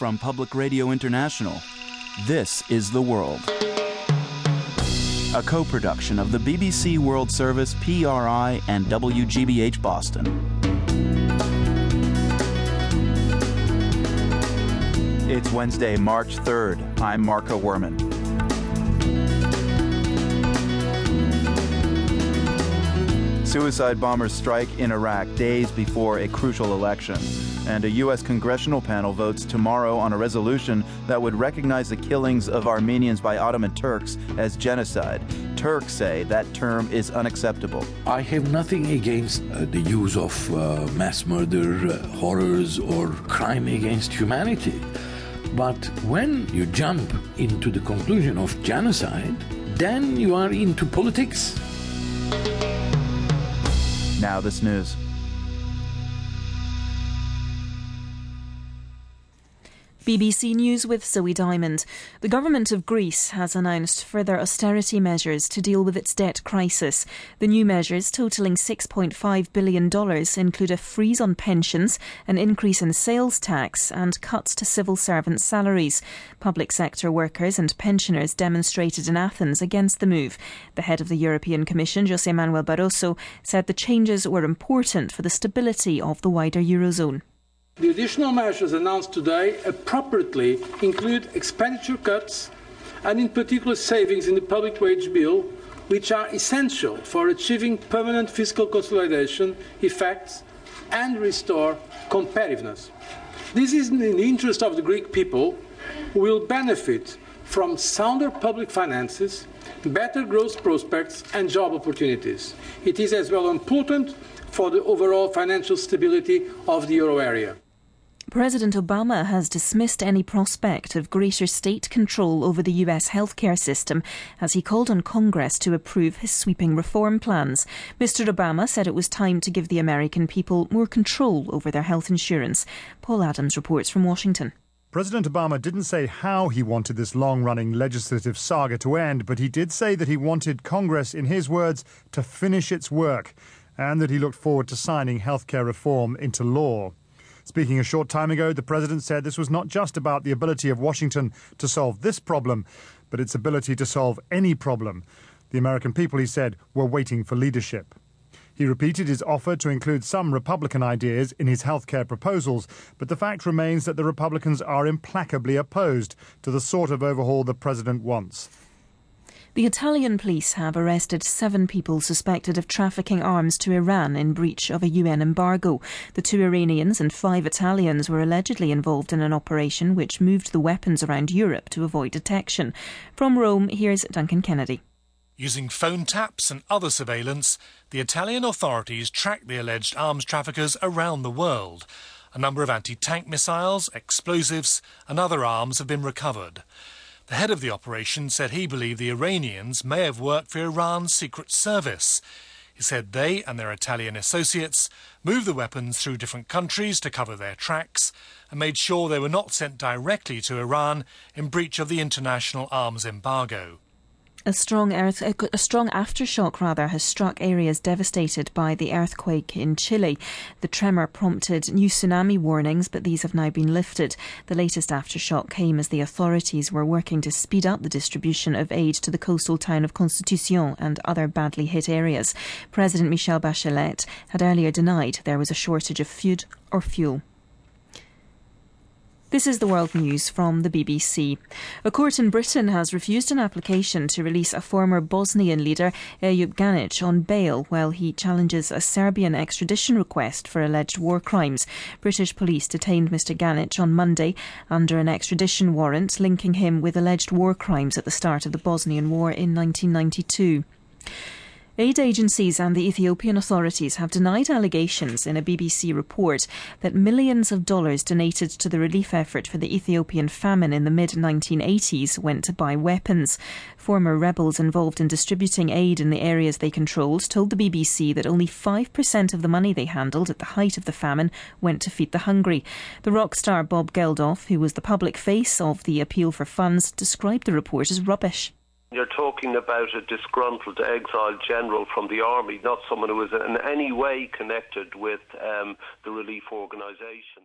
from Public Radio International. This is The World. A co production of the BBC World Service, PRI, and WGBH Boston. It's Wednesday, March 3rd. I'm Marco Werman. Suicide bombers strike in Iraq days before a crucial election. And a U.S. congressional panel votes tomorrow on a resolution that would recognize the killings of Armenians by Ottoman Turks as genocide. Turks say that term is unacceptable. I have nothing against uh, the use of uh, mass murder, uh, horrors, or crime against humanity. But when you jump into the conclusion of genocide, then you are into politics. Now, this news. BBC News with Zoe Diamond. The government of Greece has announced further austerity measures to deal with its debt crisis. The new measures, totaling $6.5 billion, include a freeze on pensions, an increase in sales tax, and cuts to civil servants' salaries. Public sector workers and pensioners demonstrated in Athens against the move. The head of the European Commission, Jose Manuel Barroso, said the changes were important for the stability of the wider Eurozone. The additional measures announced today appropriately include expenditure cuts and, in particular, savings in the public wage bill, which are essential for achieving permanent fiscal consolidation effects and restore competitiveness. This is in the interest of the Greek people, who will benefit from sounder public finances, better growth prospects, and job opportunities. It is as well important for the overall financial stability of the euro area. President Obama has dismissed any prospect of greater state control over the US healthcare system as he called on Congress to approve his sweeping reform plans. Mr. Obama said it was time to give the American people more control over their health insurance. Paul Adams reports from Washington. President Obama didn't say how he wanted this long running legislative saga to end, but he did say that he wanted Congress, in his words, to finish its work and that he looked forward to signing healthcare reform into law. Speaking a short time ago, the president said this was not just about the ability of Washington to solve this problem, but its ability to solve any problem. The American people, he said, were waiting for leadership. He repeated his offer to include some Republican ideas in his healthcare proposals, but the fact remains that the Republicans are implacably opposed to the sort of overhaul the president wants. The Italian police have arrested seven people suspected of trafficking arms to Iran in breach of a UN embargo. The two Iranians and five Italians were allegedly involved in an operation which moved the weapons around Europe to avoid detection. From Rome, here's Duncan Kennedy. Using phone taps and other surveillance, the Italian authorities tracked the alleged arms traffickers around the world. A number of anti tank missiles, explosives, and other arms have been recovered. The head of the operation said he believed the Iranians may have worked for Iran's secret service. He said they and their Italian associates moved the weapons through different countries to cover their tracks and made sure they were not sent directly to Iran in breach of the international arms embargo. A strong earth, a strong aftershock rather, has struck areas devastated by the earthquake in Chile. The tremor prompted new tsunami warnings, but these have now been lifted. The latest aftershock came as the authorities were working to speed up the distribution of aid to the coastal town of Constitucion and other badly hit areas. President Michelle Bachelet had earlier denied there was a shortage of food or fuel. This is the world news from the BBC. A court in Britain has refused an application to release a former Bosnian leader, Ejup Ganic, on bail while he challenges a Serbian extradition request for alleged war crimes. British police detained Mr Ganic on Monday under an extradition warrant linking him with alleged war crimes at the start of the Bosnian War in 1992. Aid agencies and the Ethiopian authorities have denied allegations in a BBC report that millions of dollars donated to the relief effort for the Ethiopian famine in the mid 1980s went to buy weapons. Former rebels involved in distributing aid in the areas they controlled told the BBC that only 5% of the money they handled at the height of the famine went to feed the hungry. The rock star Bob Geldof, who was the public face of the appeal for funds, described the report as rubbish. You're talking about a disgruntled exiled general from the army, not someone who was in any way connected with um, the relief organisation.